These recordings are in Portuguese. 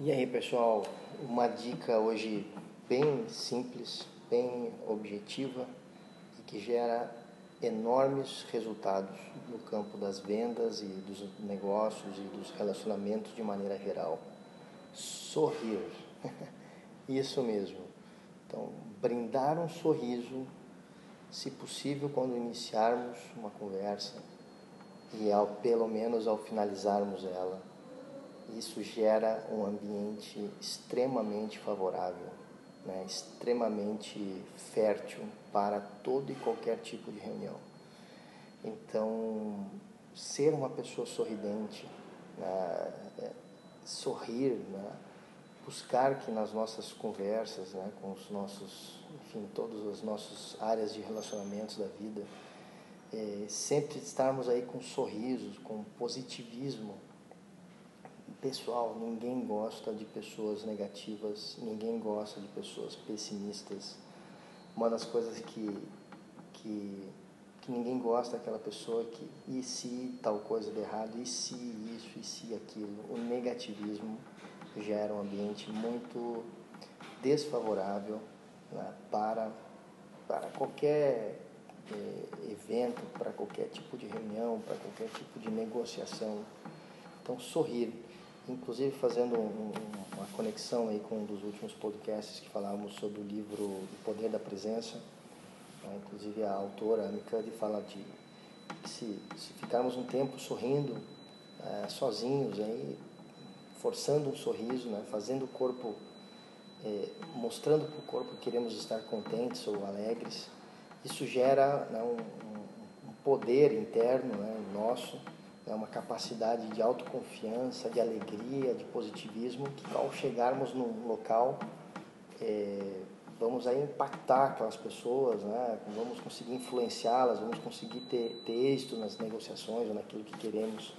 E aí, pessoal, uma dica hoje bem simples, bem objetiva e que gera enormes resultados no campo das vendas e dos negócios e dos relacionamentos de maneira geral. Sorrir. Isso mesmo. Então, brindar um sorriso, se possível, quando iniciarmos uma conversa e ao pelo menos ao finalizarmos ela isso gera um ambiente extremamente favorável, né, extremamente fértil para todo e qualquer tipo de reunião. Então, ser uma pessoa sorridente, né, é, sorrir, né, buscar que nas nossas conversas, né, com os nossos, enfim, todas as nossas áreas de relacionamentos da vida, é, sempre estarmos aí com sorrisos, com positivismo, pessoal, ninguém gosta de pessoas negativas, ninguém gosta de pessoas pessimistas. Uma das coisas que, que, que ninguém gosta é aquela pessoa que, e se tal coisa der errado, e se isso, e se aquilo. O negativismo gera um ambiente muito desfavorável né, para, para qualquer eh, evento, para qualquer tipo de reunião, para qualquer tipo de negociação. Então, sorrir inclusive fazendo um, uma conexão aí com um dos últimos podcasts que falávamos sobre o livro O Poder da Presença. Né? Inclusive a autora, a fala de se, se ficarmos um tempo sorrindo é, sozinhos, aí, forçando um sorriso, né? fazendo o corpo, é, mostrando para o corpo que queremos estar contentes ou alegres, isso gera né, um, um poder interno né, nosso é uma capacidade de autoconfiança, de alegria, de positivismo, que ao chegarmos num local, é, vamos aí impactar aquelas pessoas, né? vamos conseguir influenciá-las, vamos conseguir ter, ter êxito nas negociações ou naquilo que queremos.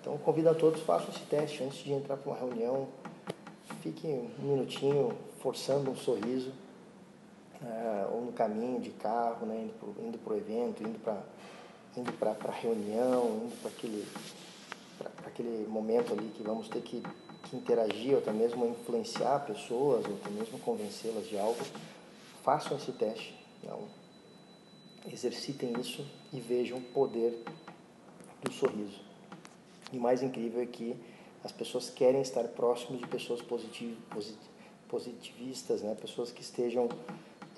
Então, convido a todos, façam esse teste antes de entrar para uma reunião, fique um minutinho forçando um sorriso, é, ou no caminho de carro, né? indo para o evento, indo para indo para a reunião, indo para aquele, aquele momento ali que vamos ter que, que interagir, ou até mesmo influenciar pessoas, ou até mesmo convencê-las de algo, façam esse teste. Não? Exercitem isso e vejam o poder do sorriso. E o mais incrível é que as pessoas querem estar próximas de pessoas positiv, positivistas, né? pessoas que estejam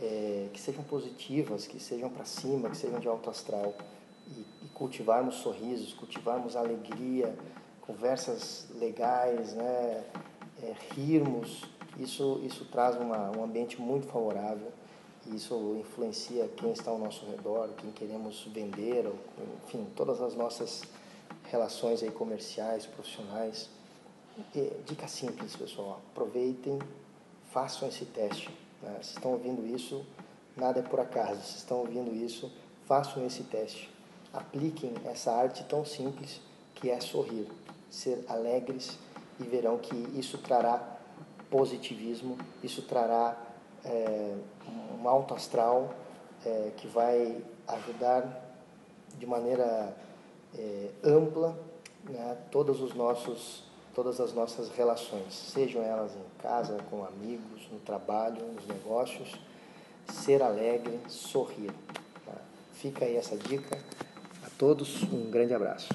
é, que sejam positivas, que sejam para cima, que sejam de alto astral e, e cultivarmos sorrisos, cultivarmos alegria, conversas legais, né? É, rirmos, isso, isso traz uma, um ambiente muito favorável e isso influencia quem está ao nosso redor, quem queremos vender, ou, enfim, todas as nossas relações aí comerciais, profissionais. E, dica simples, pessoal, aproveitem, façam esse teste. Né? Vocês estão ouvindo isso, nada é por acaso, vocês estão ouvindo isso, façam esse teste apliquem essa arte tão simples que é sorrir, ser alegres e verão que isso trará positivismo, isso trará é, um alto astral é, que vai ajudar de maneira é, ampla né, todos os nossos, todas as nossas relações, sejam elas em casa, com amigos, no trabalho, nos negócios, ser alegre, sorrir. Tá? Fica aí essa dica todos um grande abraço.